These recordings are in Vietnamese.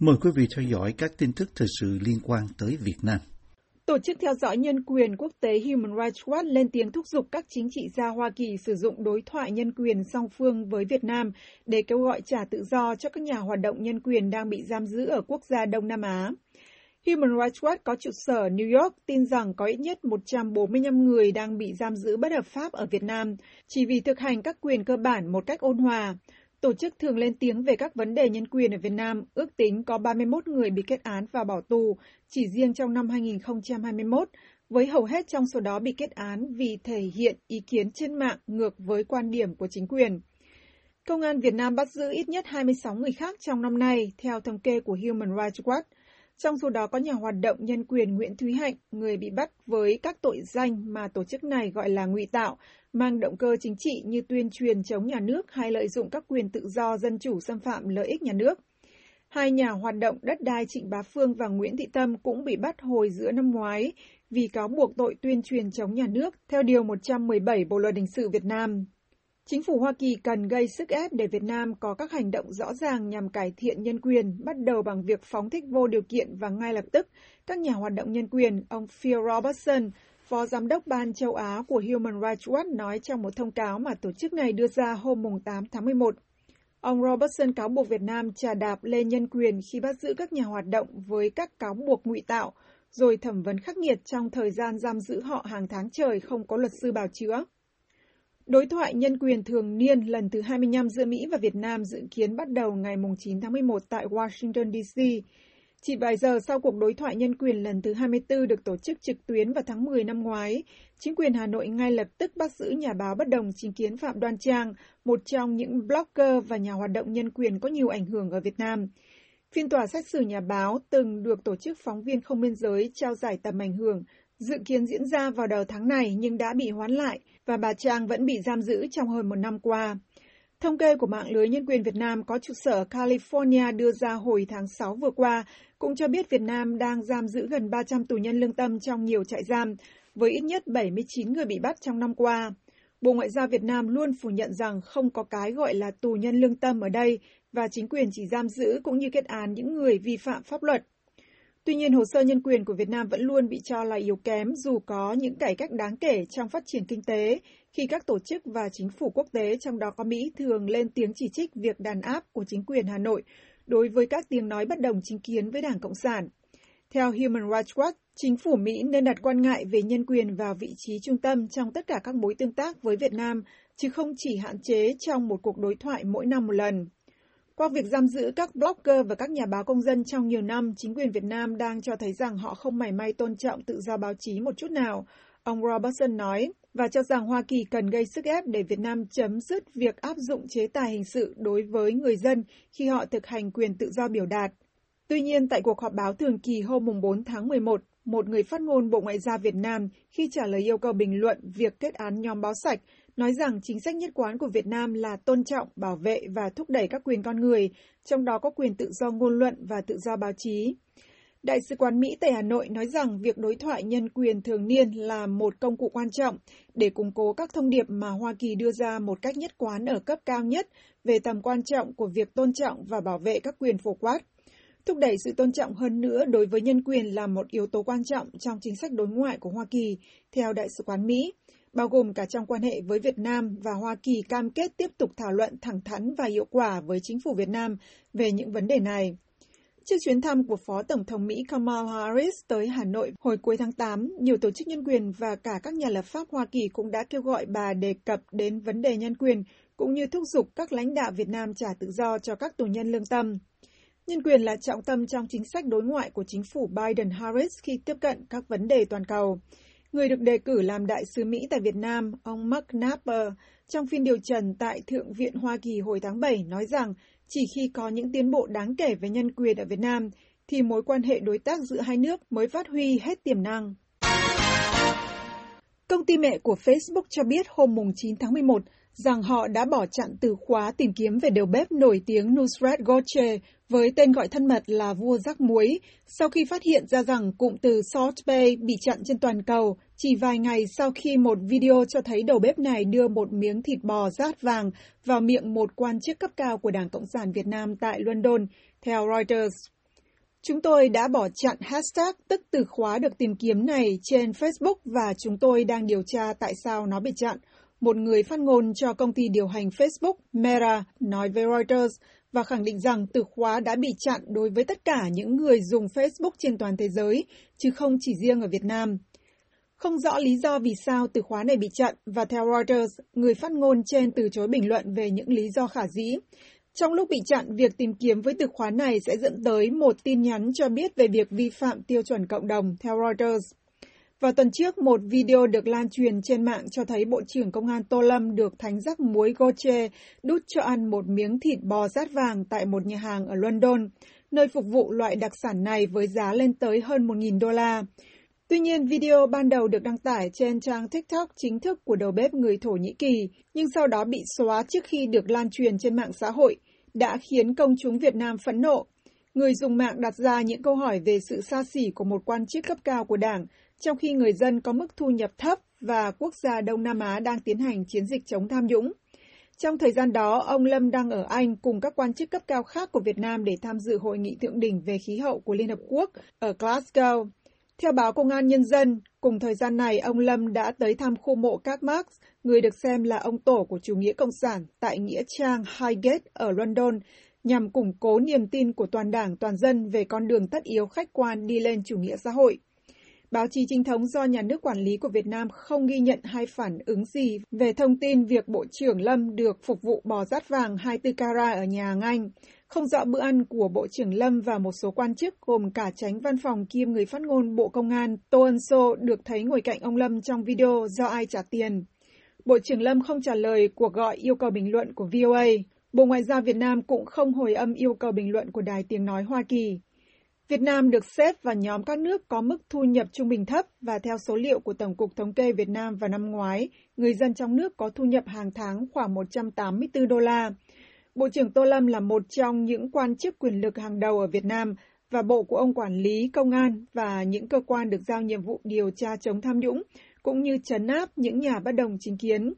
Mời quý vị theo dõi các tin tức thời sự liên quan tới Việt Nam. Tổ chức theo dõi nhân quyền quốc tế Human Rights Watch lên tiếng thúc giục các chính trị gia Hoa Kỳ sử dụng đối thoại nhân quyền song phương với Việt Nam để kêu gọi trả tự do cho các nhà hoạt động nhân quyền đang bị giam giữ ở quốc gia Đông Nam Á. Human Rights Watch có trụ sở New York tin rằng có ít nhất 145 người đang bị giam giữ bất hợp pháp ở Việt Nam, chỉ vì thực hành các quyền cơ bản một cách ôn hòa. Tổ chức thường lên tiếng về các vấn đề nhân quyền ở Việt Nam, ước tính có 31 người bị kết án và bỏ tù chỉ riêng trong năm 2021, với hầu hết trong số đó bị kết án vì thể hiện ý kiến trên mạng ngược với quan điểm của chính quyền. Công an Việt Nam bắt giữ ít nhất 26 người khác trong năm nay, theo thống kê của Human Rights Watch. Trong số đó có nhà hoạt động nhân quyền Nguyễn Thúy Hạnh, người bị bắt với các tội danh mà tổ chức này gọi là ngụy tạo, mang động cơ chính trị như tuyên truyền chống nhà nước hay lợi dụng các quyền tự do dân chủ xâm phạm lợi ích nhà nước. Hai nhà hoạt động đất đai Trịnh Bá Phương và Nguyễn Thị Tâm cũng bị bắt hồi giữa năm ngoái vì cáo buộc tội tuyên truyền chống nhà nước theo Điều 117 Bộ Luật Hình sự Việt Nam. Chính phủ Hoa Kỳ cần gây sức ép để Việt Nam có các hành động rõ ràng nhằm cải thiện nhân quyền, bắt đầu bằng việc phóng thích vô điều kiện và ngay lập tức các nhà hoạt động nhân quyền, ông Phil Robertson, Phó Giám đốc Ban châu Á của Human Rights Watch nói trong một thông cáo mà tổ chức này đưa ra hôm 8 tháng 11. Ông Robertson cáo buộc Việt Nam trà đạp lên nhân quyền khi bắt giữ các nhà hoạt động với các cáo buộc ngụy tạo, rồi thẩm vấn khắc nghiệt trong thời gian giam giữ họ hàng tháng trời không có luật sư bào chữa. Đối thoại nhân quyền thường niên lần thứ 25 giữa Mỹ và Việt Nam dự kiến bắt đầu ngày 9 tháng 11 tại Washington, D.C. Chỉ vài giờ sau cuộc đối thoại nhân quyền lần thứ 24 được tổ chức trực tuyến vào tháng 10 năm ngoái, chính quyền Hà Nội ngay lập tức bắt giữ nhà báo bất đồng chính kiến Phạm Đoan Trang, một trong những blogger và nhà hoạt động nhân quyền có nhiều ảnh hưởng ở Việt Nam. Phiên tòa xét xử nhà báo từng được tổ chức phóng viên không biên giới trao giải tầm ảnh hưởng, dự kiến diễn ra vào đầu tháng này nhưng đã bị hoán lại và bà Trang vẫn bị giam giữ trong hơn một năm qua. Thông kê của mạng lưới nhân quyền Việt Nam có trụ sở California đưa ra hồi tháng 6 vừa qua cũng cho biết Việt Nam đang giam giữ gần 300 tù nhân lương tâm trong nhiều trại giam, với ít nhất 79 người bị bắt trong năm qua. Bộ Ngoại giao Việt Nam luôn phủ nhận rằng không có cái gọi là tù nhân lương tâm ở đây và chính quyền chỉ giam giữ cũng như kết án những người vi phạm pháp luật. Tuy nhiên, hồ sơ nhân quyền của Việt Nam vẫn luôn bị cho là yếu kém dù có những cải cách đáng kể trong phát triển kinh tế, khi các tổ chức và chính phủ quốc tế, trong đó có Mỹ, thường lên tiếng chỉ trích việc đàn áp của chính quyền Hà Nội đối với các tiếng nói bất đồng chính kiến với Đảng Cộng sản. Theo Human Rights Watch, chính phủ Mỹ nên đặt quan ngại về nhân quyền vào vị trí trung tâm trong tất cả các mối tương tác với Việt Nam, chứ không chỉ hạn chế trong một cuộc đối thoại mỗi năm một lần. Qua việc giam giữ các blogger và các nhà báo công dân trong nhiều năm, chính quyền Việt Nam đang cho thấy rằng họ không mảy may tôn trọng tự do báo chí một chút nào, ông Robertson nói, và cho rằng Hoa Kỳ cần gây sức ép để Việt Nam chấm dứt việc áp dụng chế tài hình sự đối với người dân khi họ thực hành quyền tự do biểu đạt. Tuy nhiên, tại cuộc họp báo thường kỳ hôm 4 tháng 11, một người phát ngôn Bộ Ngoại giao Việt Nam khi trả lời yêu cầu bình luận việc kết án nhóm báo sạch nói rằng chính sách nhất quán của Việt Nam là tôn trọng, bảo vệ và thúc đẩy các quyền con người, trong đó có quyền tự do ngôn luận và tự do báo chí. Đại sứ quán Mỹ tại Hà Nội nói rằng việc đối thoại nhân quyền thường niên là một công cụ quan trọng để củng cố các thông điệp mà Hoa Kỳ đưa ra một cách nhất quán ở cấp cao nhất về tầm quan trọng của việc tôn trọng và bảo vệ các quyền phổ quát. Thúc đẩy sự tôn trọng hơn nữa đối với nhân quyền là một yếu tố quan trọng trong chính sách đối ngoại của Hoa Kỳ, theo Đại sứ quán Mỹ bao gồm cả trong quan hệ với Việt Nam và Hoa Kỳ cam kết tiếp tục thảo luận thẳng thắn và hiệu quả với chính phủ Việt Nam về những vấn đề này. Trước chuyến thăm của Phó Tổng thống Mỹ Kamala Harris tới Hà Nội hồi cuối tháng 8, nhiều tổ chức nhân quyền và cả các nhà lập pháp Hoa Kỳ cũng đã kêu gọi bà đề cập đến vấn đề nhân quyền cũng như thúc giục các lãnh đạo Việt Nam trả tự do cho các tù nhân lương tâm. Nhân quyền là trọng tâm trong chính sách đối ngoại của chính phủ Biden-Harris khi tiếp cận các vấn đề toàn cầu. Người được đề cử làm đại sứ Mỹ tại Việt Nam, ông Mark Napper, trong phiên điều trần tại Thượng viện Hoa Kỳ hồi tháng 7 nói rằng chỉ khi có những tiến bộ đáng kể về nhân quyền ở Việt Nam, thì mối quan hệ đối tác giữa hai nước mới phát huy hết tiềm năng. Công ty mẹ của Facebook cho biết hôm 9 tháng 11 rằng họ đã bỏ chặn từ khóa tìm kiếm về đầu bếp nổi tiếng Nusrat Gotche với tên gọi thân mật là vua rắc muối, sau khi phát hiện ra rằng cụm từ Salt Bay bị chặn trên toàn cầu chỉ vài ngày sau khi một video cho thấy đầu bếp này đưa một miếng thịt bò rát vàng vào miệng một quan chức cấp cao của Đảng Cộng sản Việt Nam tại London, theo Reuters. Chúng tôi đã bỏ chặn hashtag tức từ khóa được tìm kiếm này trên Facebook và chúng tôi đang điều tra tại sao nó bị chặn. Một người phát ngôn cho công ty điều hành Facebook, Meta, nói với Reuters và khẳng định rằng từ khóa đã bị chặn đối với tất cả những người dùng Facebook trên toàn thế giới, chứ không chỉ riêng ở Việt Nam. Không rõ lý do vì sao từ khóa này bị chặn và theo Reuters, người phát ngôn trên từ chối bình luận về những lý do khả dĩ. Trong lúc bị chặn, việc tìm kiếm với từ khóa này sẽ dẫn tới một tin nhắn cho biết về việc vi phạm tiêu chuẩn cộng đồng, theo Reuters. Vào tuần trước, một video được lan truyền trên mạng cho thấy Bộ trưởng Công an Tô Lâm được thánh rắc muối goche đút cho ăn một miếng thịt bò rát vàng tại một nhà hàng ở London, nơi phục vụ loại đặc sản này với giá lên tới hơn 1.000 đô la. Tuy nhiên, video ban đầu được đăng tải trên trang TikTok chính thức của đầu bếp người Thổ Nhĩ Kỳ, nhưng sau đó bị xóa trước khi được lan truyền trên mạng xã hội, đã khiến công chúng Việt Nam phẫn nộ. Người dùng mạng đặt ra những câu hỏi về sự xa xỉ của một quan chức cấp cao của đảng, trong khi người dân có mức thu nhập thấp và quốc gia Đông Nam Á đang tiến hành chiến dịch chống tham nhũng. Trong thời gian đó, ông Lâm đang ở Anh cùng các quan chức cấp cao khác của Việt Nam để tham dự hội nghị thượng đỉnh về khí hậu của Liên Hợp Quốc ở Glasgow. Theo báo Công an Nhân dân, cùng thời gian này, ông Lâm đã tới thăm khu mộ các Marx, người được xem là ông tổ của chủ nghĩa cộng sản tại Nghĩa trang Highgate ở London, nhằm củng cố niềm tin của toàn đảng toàn dân về con đường tất yếu khách quan đi lên chủ nghĩa xã hội. Báo chí chính thống do nhà nước quản lý của Việt Nam không ghi nhận hay phản ứng gì về thông tin việc Bộ trưởng Lâm được phục vụ bò rát vàng 24 carat ở nhà hàng Anh. Không rõ bữa ăn của Bộ trưởng Lâm và một số quan chức gồm cả tránh văn phòng kiêm người phát ngôn Bộ Công an Tô Ân Sô được thấy ngồi cạnh ông Lâm trong video do ai trả tiền. Bộ trưởng Lâm không trả lời cuộc gọi yêu cầu bình luận của VOA. Bộ Ngoại giao Việt Nam cũng không hồi âm yêu cầu bình luận của Đài Tiếng Nói Hoa Kỳ. Việt Nam được xếp vào nhóm các nước có mức thu nhập trung bình thấp và theo số liệu của Tổng cục Thống kê Việt Nam vào năm ngoái, người dân trong nước có thu nhập hàng tháng khoảng 184 đô la. Bộ trưởng Tô Lâm là một trong những quan chức quyền lực hàng đầu ở Việt Nam và bộ của ông quản lý công an và những cơ quan được giao nhiệm vụ điều tra chống tham nhũng, cũng như chấn áp những nhà bất đồng chính kiến.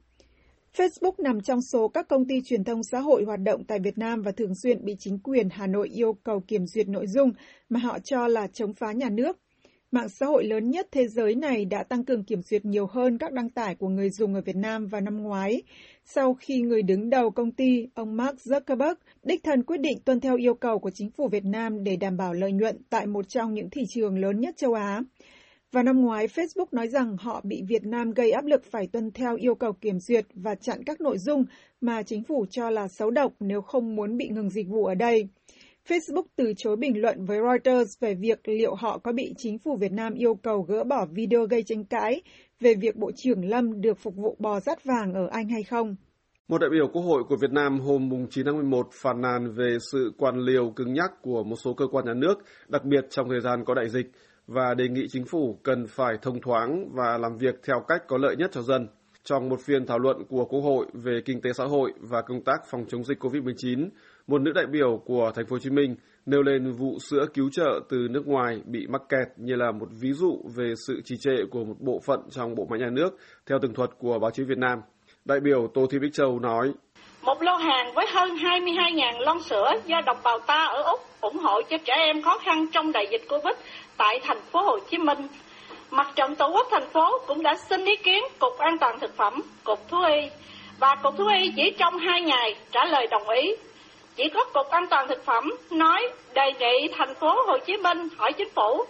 Facebook nằm trong số các công ty truyền thông xã hội hoạt động tại Việt Nam và thường xuyên bị chính quyền Hà Nội yêu cầu kiểm duyệt nội dung mà họ cho là chống phá nhà nước. Mạng xã hội lớn nhất thế giới này đã tăng cường kiểm duyệt nhiều hơn các đăng tải của người dùng ở Việt Nam vào năm ngoái, sau khi người đứng đầu công ty, ông Mark Zuckerberg, đích thân quyết định tuân theo yêu cầu của chính phủ Việt Nam để đảm bảo lợi nhuận tại một trong những thị trường lớn nhất châu Á. Vào năm ngoái, Facebook nói rằng họ bị Việt Nam gây áp lực phải tuân theo yêu cầu kiểm duyệt và chặn các nội dung mà chính phủ cho là xấu độc nếu không muốn bị ngừng dịch vụ ở đây. Facebook từ chối bình luận với Reuters về việc liệu họ có bị chính phủ Việt Nam yêu cầu gỡ bỏ video gây tranh cãi về việc Bộ trưởng Lâm được phục vụ bò rát vàng ở Anh hay không. Một đại biểu Quốc hội của Việt Nam hôm 9 tháng 11 phàn nàn về sự quan liều cứng nhắc của một số cơ quan nhà nước, đặc biệt trong thời gian có đại dịch, và đề nghị chính phủ cần phải thông thoáng và làm việc theo cách có lợi nhất cho dân. Trong một phiên thảo luận của Quốc hội về kinh tế xã hội và công tác phòng chống dịch COVID-19, một nữ đại biểu của thành phố Hồ Chí Minh nêu lên vụ sữa cứu trợ từ nước ngoài bị mắc kẹt như là một ví dụ về sự trì trệ của một bộ phận trong bộ máy nhà nước theo tường thuật của báo chí Việt Nam. Đại biểu Tô Thị Bích Châu nói: một lô hàng với hơn 22.000 lon sữa do đồng bào ta ở Úc ủng hộ cho trẻ em khó khăn trong đại dịch Covid tại thành phố Hồ Chí Minh. Mặt trận Tổ quốc thành phố cũng đã xin ý kiến Cục An toàn Thực phẩm, Cục Thú y và Cục Thú y chỉ trong hai ngày trả lời đồng ý. Chỉ có Cục An toàn Thực phẩm nói đề nghị thành phố Hồ Chí Minh hỏi chính phủ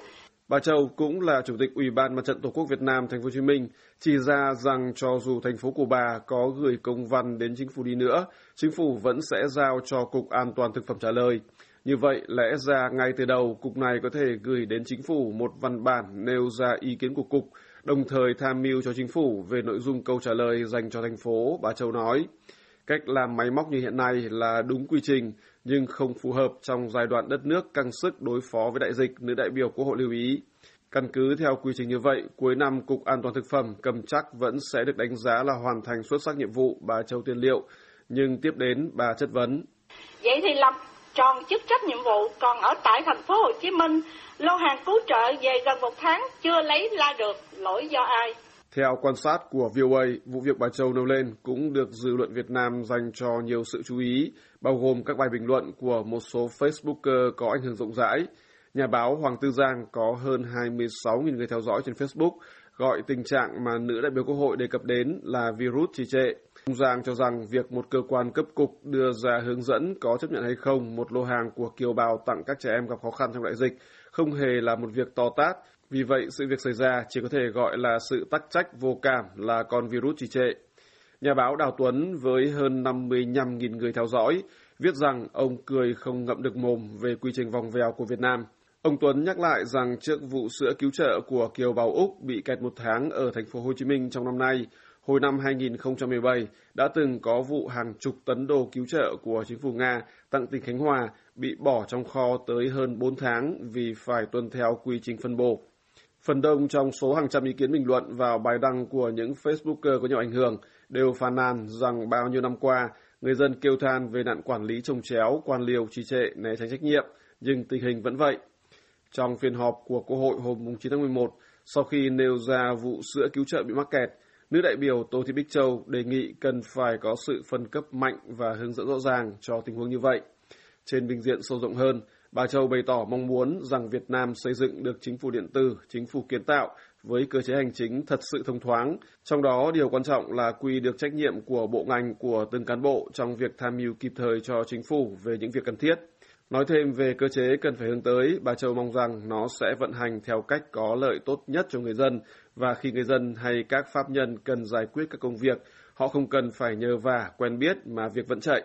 Bà Châu cũng là chủ tịch Ủy ban Mặt trận Tổ quốc Việt Nam thành phố Hồ Chí Minh chỉ ra rằng cho dù thành phố Cuba bà có gửi công văn đến chính phủ đi nữa, chính phủ vẫn sẽ giao cho Cục An toàn thực phẩm trả lời. Như vậy, lẽ ra ngay từ đầu, Cục này có thể gửi đến Chính phủ một văn bản nêu ra ý kiến của Cục, đồng thời tham mưu cho Chính phủ về nội dung câu trả lời dành cho thành phố, bà Châu nói. Cách làm máy móc như hiện nay là đúng quy trình, nhưng không phù hợp trong giai đoạn đất nước căng sức đối phó với đại dịch, nữ đại biểu Quốc hội lưu ý. Căn cứ theo quy trình như vậy, cuối năm Cục An toàn Thực phẩm cầm chắc vẫn sẽ được đánh giá là hoàn thành xuất sắc nhiệm vụ bà Châu Tiên Liệu, nhưng tiếp đến bà chất vấn. Vậy thì làm tròn chức trách nhiệm vụ, còn ở tại thành phố Hồ Chí Minh, lô hàng cứu trợ về gần một tháng chưa lấy la được, lỗi do ai? Theo quan sát của VOA, vụ việc bà Châu nêu lên cũng được dư luận Việt Nam dành cho nhiều sự chú ý, bao gồm các bài bình luận của một số Facebooker có ảnh hưởng rộng rãi nhà báo Hoàng Tư Giang có hơn 26.000 người theo dõi trên Facebook, gọi tình trạng mà nữ đại biểu Quốc hội đề cập đến là virus trì trệ. Ông Giang cho rằng việc một cơ quan cấp cục đưa ra hướng dẫn có chấp nhận hay không một lô hàng của kiều bào tặng các trẻ em gặp khó khăn trong đại dịch không hề là một việc to tát. Vì vậy, sự việc xảy ra chỉ có thể gọi là sự tắc trách vô cảm là con virus trì trệ. Nhà báo Đào Tuấn với hơn 55.000 người theo dõi viết rằng ông cười không ngậm được mồm về quy trình vòng vèo của Việt Nam. Ông Tuấn nhắc lại rằng trước vụ sữa cứu trợ của kiều bào Úc bị kẹt một tháng ở thành phố Hồ Chí Minh trong năm nay, hồi năm 2017 đã từng có vụ hàng chục tấn đồ cứu trợ của chính phủ Nga tặng tỉnh Khánh Hòa bị bỏ trong kho tới hơn 4 tháng vì phải tuân theo quy trình phân bổ. Phần đông trong số hàng trăm ý kiến bình luận vào bài đăng của những Facebooker có nhiều ảnh hưởng đều phàn nàn rằng bao nhiêu năm qua, người dân kêu than về nạn quản lý trồng chéo, quan liều trì trệ, né tránh trách nhiệm, nhưng tình hình vẫn vậy. Trong phiên họp của Quốc hội hôm 9 tháng 11, sau khi nêu ra vụ sữa cứu trợ bị mắc kẹt, nữ đại biểu Tô Thị Bích Châu đề nghị cần phải có sự phân cấp mạnh và hướng dẫn rõ ràng cho tình huống như vậy. Trên bình diện sâu rộng hơn, bà Châu bày tỏ mong muốn rằng Việt Nam xây dựng được chính phủ điện tử, chính phủ kiến tạo với cơ chế hành chính thật sự thông thoáng. Trong đó, điều quan trọng là quy được trách nhiệm của bộ ngành của từng cán bộ trong việc tham mưu kịp thời cho chính phủ về những việc cần thiết. Nói thêm về cơ chế cần phải hướng tới, bà Châu mong rằng nó sẽ vận hành theo cách có lợi tốt nhất cho người dân và khi người dân hay các pháp nhân cần giải quyết các công việc, họ không cần phải nhờ vả, quen biết mà việc vẫn chạy.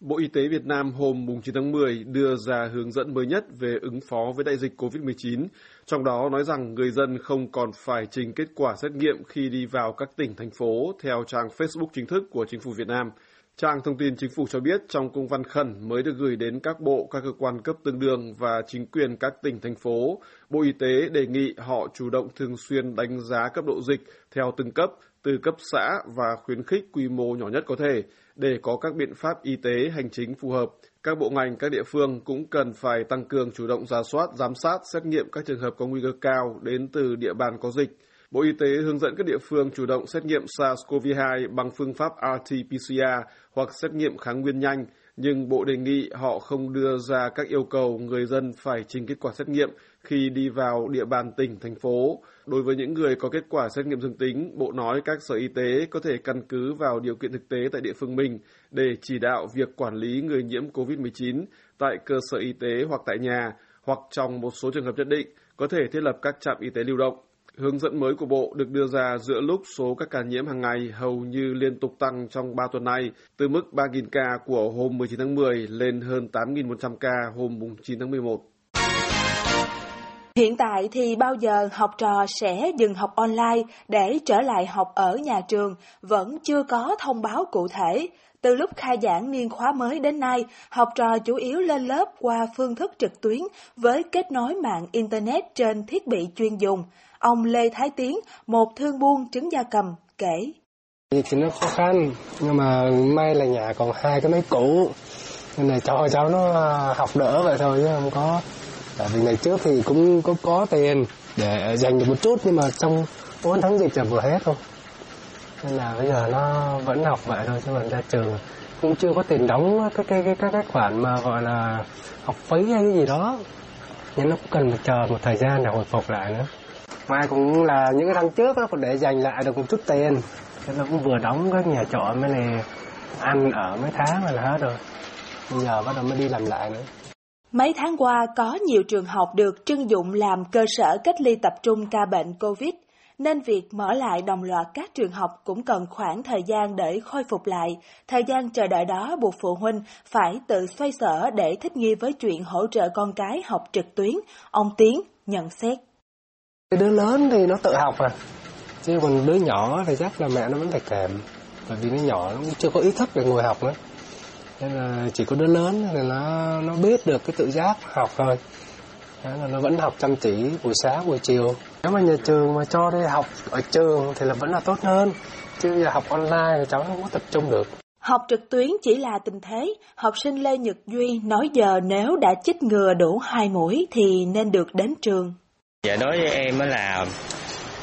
Bộ Y tế Việt Nam hôm 9 tháng 10 đưa ra hướng dẫn mới nhất về ứng phó với đại dịch COVID-19, trong đó nói rằng người dân không còn phải trình kết quả xét nghiệm khi đi vào các tỉnh, thành phố theo trang Facebook chính thức của Chính phủ Việt Nam. Trang thông tin chính phủ cho biết trong công văn khẩn mới được gửi đến các bộ, các cơ quan cấp tương đương và chính quyền các tỉnh, thành phố, Bộ Y tế đề nghị họ chủ động thường xuyên đánh giá cấp độ dịch theo từng cấp, từ cấp xã và khuyến khích quy mô nhỏ nhất có thể để có các biện pháp y tế hành chính phù hợp. Các bộ ngành, các địa phương cũng cần phải tăng cường chủ động ra soát, giám sát, xét nghiệm các trường hợp có nguy cơ cao đến từ địa bàn có dịch. Bộ Y tế hướng dẫn các địa phương chủ động xét nghiệm SARS-CoV-2 bằng phương pháp RT-PCR hoặc xét nghiệm kháng nguyên nhanh, nhưng Bộ đề nghị họ không đưa ra các yêu cầu người dân phải trình kết quả xét nghiệm khi đi vào địa bàn tỉnh, thành phố. Đối với những người có kết quả xét nghiệm dương tính, Bộ nói các sở y tế có thể căn cứ vào điều kiện thực tế tại địa phương mình để chỉ đạo việc quản lý người nhiễm COVID-19 tại cơ sở y tế hoặc tại nhà, hoặc trong một số trường hợp nhất định, có thể thiết lập các trạm y tế lưu động. Hướng dẫn mới của Bộ được đưa ra giữa lúc số các ca nhiễm hàng ngày hầu như liên tục tăng trong 3 tuần nay, từ mức 3.000 ca của hôm 19 tháng 10 lên hơn 8.100 ca hôm 9 tháng 11. Hiện tại thì bao giờ học trò sẽ dừng học online để trở lại học ở nhà trường vẫn chưa có thông báo cụ thể. Từ lúc khai giảng niên khóa mới đến nay, học trò chủ yếu lên lớp qua phương thức trực tuyến với kết nối mạng Internet trên thiết bị chuyên dùng. Ông Lê Thái Tiến, một thương buôn trứng gia cầm, kể. Thì nó khó khăn, nhưng mà may là nhà còn hai cái máy cũ, nên là cho cháu nó à, học đỡ vậy thôi chứ không có. Tại vì ngày trước thì cũng có có tiền để dành được một chút nhưng mà trong 4 tháng dịch là vừa hết thôi. Nên là bây giờ nó vẫn học vậy thôi chứ còn ra trường cũng chưa có tiền đóng cái cái cái các cái khoản mà gọi là học phí hay cái gì đó. Nhưng nó cũng cần phải chờ một thời gian để hồi phục lại nữa mai cũng là những cái tháng trước nó còn để dành lại được một chút tiền thế là cũng vừa đóng cái nhà trọ mới này ăn ở mấy tháng là hết rồi bây giờ bắt đầu mới đi làm lại nữa Mấy tháng qua có nhiều trường học được trưng dụng làm cơ sở cách ly tập trung ca bệnh COVID, nên việc mở lại đồng loạt các trường học cũng cần khoảng thời gian để khôi phục lại. Thời gian chờ đợi đó buộc phụ huynh phải tự xoay sở để thích nghi với chuyện hỗ trợ con cái học trực tuyến, ông Tiến nhận xét. Cái đứa lớn thì nó tự học à, chứ còn đứa nhỏ thì chắc là mẹ nó vẫn phải kèm, bởi vì nó nhỏ nó chưa có ý thức để ngồi học nữa. Nên là chỉ có đứa lớn thì nó nó biết được cái tự giác học thôi. Thế là nó vẫn học chăm chỉ buổi sáng buổi chiều. Nếu mà nhà trường mà cho đi học ở trường thì là vẫn là tốt hơn. Chứ giờ học online thì cháu không có tập trung được. Học trực tuyến chỉ là tình thế, học sinh Lê Nhật Duy nói giờ nếu đã chích ngừa đủ hai mũi thì nên được đến trường. Dạ đối với em là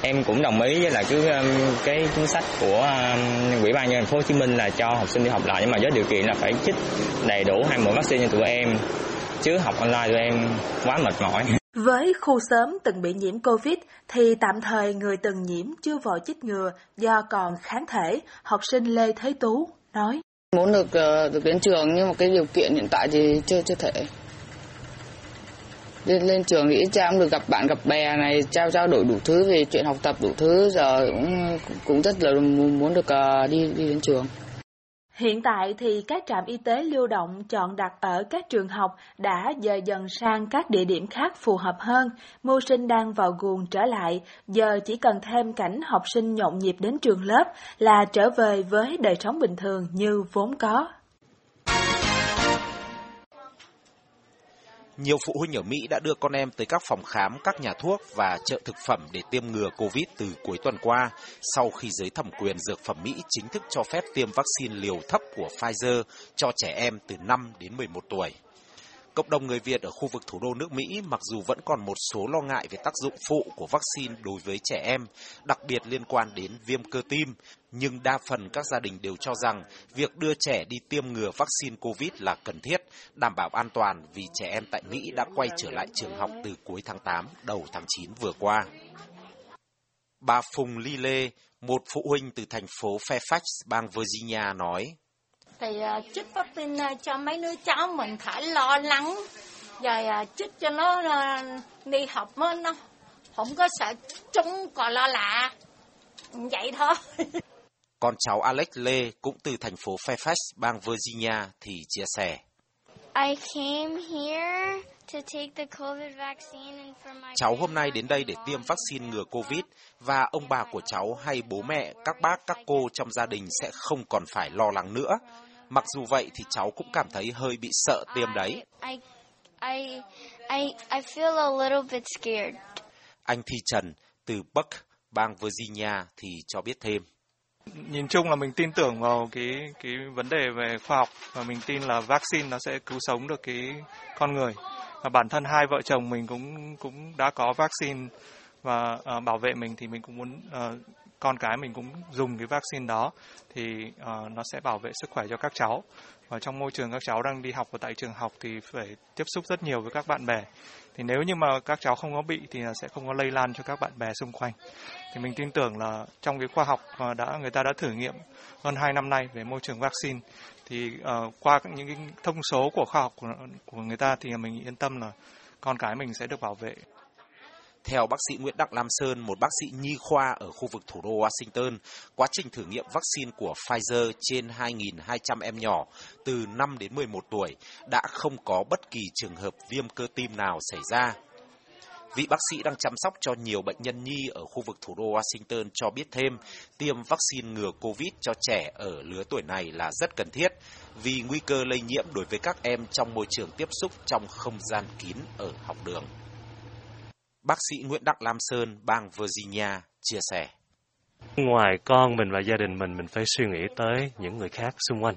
em cũng đồng ý với là cái um, cái chính sách của um, ủy ban nhân thành phố Hồ Chí Minh là cho học sinh đi học lại nhưng mà với điều kiện là phải chích đầy đủ hai mũi vaccine cho tụi em chứ học online tụi em quá mệt mỏi. Với khu sớm từng bị nhiễm Covid thì tạm thời người từng nhiễm chưa vội chích ngừa do còn kháng thể, học sinh Lê Thế Tú nói. Muốn được uh, được đến trường nhưng mà cái điều kiện hiện tại thì chưa chưa thể. Lên, lên trường thì ít ra cũng được gặp bạn gặp bè này, trao trao đổi đủ thứ về chuyện học tập đủ thứ, giờ cũng cũng rất là muốn được uh, đi đi đến trường. Hiện tại thì các trạm y tế lưu động chọn đặt ở các trường học đã dời dần sang các địa điểm khác phù hợp hơn. Mưu sinh đang vào guồng trở lại, giờ chỉ cần thêm cảnh học sinh nhộn nhịp đến trường lớp là trở về với đời sống bình thường như vốn có. Nhiều phụ huynh ở Mỹ đã đưa con em tới các phòng khám, các nhà thuốc và chợ thực phẩm để tiêm ngừa Covid từ cuối tuần qua, sau khi giới thẩm quyền dược phẩm Mỹ chính thức cho phép tiêm vaccine liều thấp của Pfizer cho trẻ em từ 5 đến 11 tuổi. Cộng đồng người Việt ở khu vực thủ đô nước Mỹ mặc dù vẫn còn một số lo ngại về tác dụng phụ của vaccine đối với trẻ em, đặc biệt liên quan đến viêm cơ tim, nhưng đa phần các gia đình đều cho rằng việc đưa trẻ đi tiêm ngừa vaccine COVID là cần thiết, đảm bảo an toàn vì trẻ em tại Mỹ đã quay trở lại trường học từ cuối tháng 8, đầu tháng 9 vừa qua. Bà Phùng Ly Lê, một phụ huynh từ thành phố Fairfax, bang Virginia nói, thì uh, à, chích vaccine uh, cho mấy đứa cháu mình phải lo lắng. Rồi uh, chích cho nó uh, đi học mới nó không có sợ chúng còn lo lạ. Vậy thôi. Con cháu Alex Lê cũng từ thành phố Fairfax, bang Virginia thì chia sẻ. I came here to take the COVID vaccine and for my Cháu hôm nay đến đây để tiêm vaccine ngừa COVID và ông bà của cháu hay bố mẹ, các bác, các cô trong gia đình sẽ không còn phải lo lắng nữa. Mặc dù vậy thì cháu cũng cảm thấy hơi bị sợ tiêm đấy. I, I, I, I feel a little bit scared. Anh Thi Trần từ Buck, bang Virginia thì cho biết thêm. Nhìn chung là mình tin tưởng vào cái cái vấn đề về khoa học và mình tin là vaccine nó sẽ cứu sống được cái con người. Và bản thân hai vợ chồng mình cũng cũng đã có vaccine và uh, bảo vệ mình thì mình cũng muốn uh, con cái mình cũng dùng cái vaccine đó thì uh, nó sẽ bảo vệ sức khỏe cho các cháu và trong môi trường các cháu đang đi học ở tại trường học thì phải tiếp xúc rất nhiều với các bạn bè. Thì nếu như mà các cháu không có bị thì sẽ không có lây lan cho các bạn bè xung quanh. Thì mình tin tưởng là trong cái khoa học đã người ta đã thử nghiệm hơn 2 năm nay về môi trường vaccine thì uh, qua những cái thông số của khoa học của, của người ta thì mình yên tâm là con cái mình sẽ được bảo vệ theo bác sĩ Nguyễn Đặng Lam Sơn, một bác sĩ nhi khoa ở khu vực thủ đô Washington, quá trình thử nghiệm vaccine của Pfizer trên 2.200 em nhỏ từ 5 đến 11 tuổi đã không có bất kỳ trường hợp viêm cơ tim nào xảy ra. Vị bác sĩ đang chăm sóc cho nhiều bệnh nhân nhi ở khu vực thủ đô Washington cho biết thêm, tiêm vaccine ngừa COVID cho trẻ ở lứa tuổi này là rất cần thiết vì nguy cơ lây nhiễm đối với các em trong môi trường tiếp xúc trong không gian kín ở học đường. Bác sĩ Nguyễn Đặng Lam Sơn, bang Virginia, chia sẻ. Ngoài con mình và gia đình mình, mình phải suy nghĩ tới những người khác xung quanh.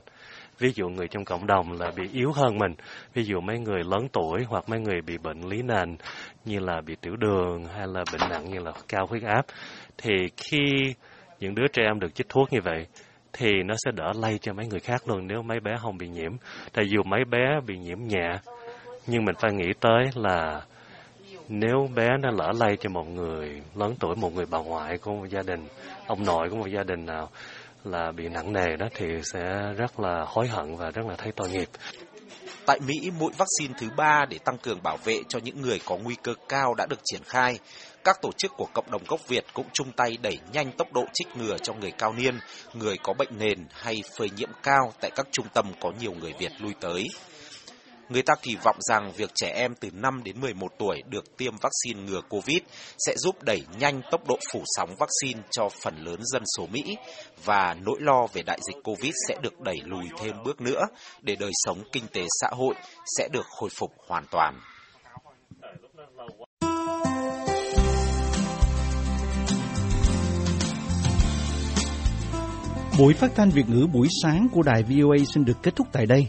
Ví dụ người trong cộng đồng là bị yếu hơn mình, ví dụ mấy người lớn tuổi hoặc mấy người bị bệnh lý nền như là bị tiểu đường hay là bệnh nặng như là cao huyết áp. Thì khi những đứa trẻ em được chích thuốc như vậy, thì nó sẽ đỡ lây cho mấy người khác luôn nếu mấy bé không bị nhiễm. Tại dù mấy bé bị nhiễm nhẹ, nhưng mình phải nghĩ tới là nếu bé nó lỡ lây cho một người lớn tuổi, một người bà ngoại của một gia đình, ông nội của một gia đình nào là bị nặng nề đó thì sẽ rất là hối hận và rất là thấy tội nghiệp. Tại Mỹ, mũi vaccine thứ ba để tăng cường bảo vệ cho những người có nguy cơ cao đã được triển khai. Các tổ chức của cộng đồng gốc Việt cũng chung tay đẩy nhanh tốc độ trích ngừa cho người cao niên, người có bệnh nền hay phơi nhiễm cao tại các trung tâm có nhiều người Việt lui tới. Người ta kỳ vọng rằng việc trẻ em từ 5 đến 11 tuổi được tiêm vaccine ngừa COVID sẽ giúp đẩy nhanh tốc độ phủ sóng vaccine cho phần lớn dân số Mỹ và nỗi lo về đại dịch COVID sẽ được đẩy lùi thêm bước nữa để đời sống kinh tế xã hội sẽ được khôi phục hoàn toàn. Buổi phát thanh Việt ngữ buổi sáng của đài VOA xin được kết thúc tại đây.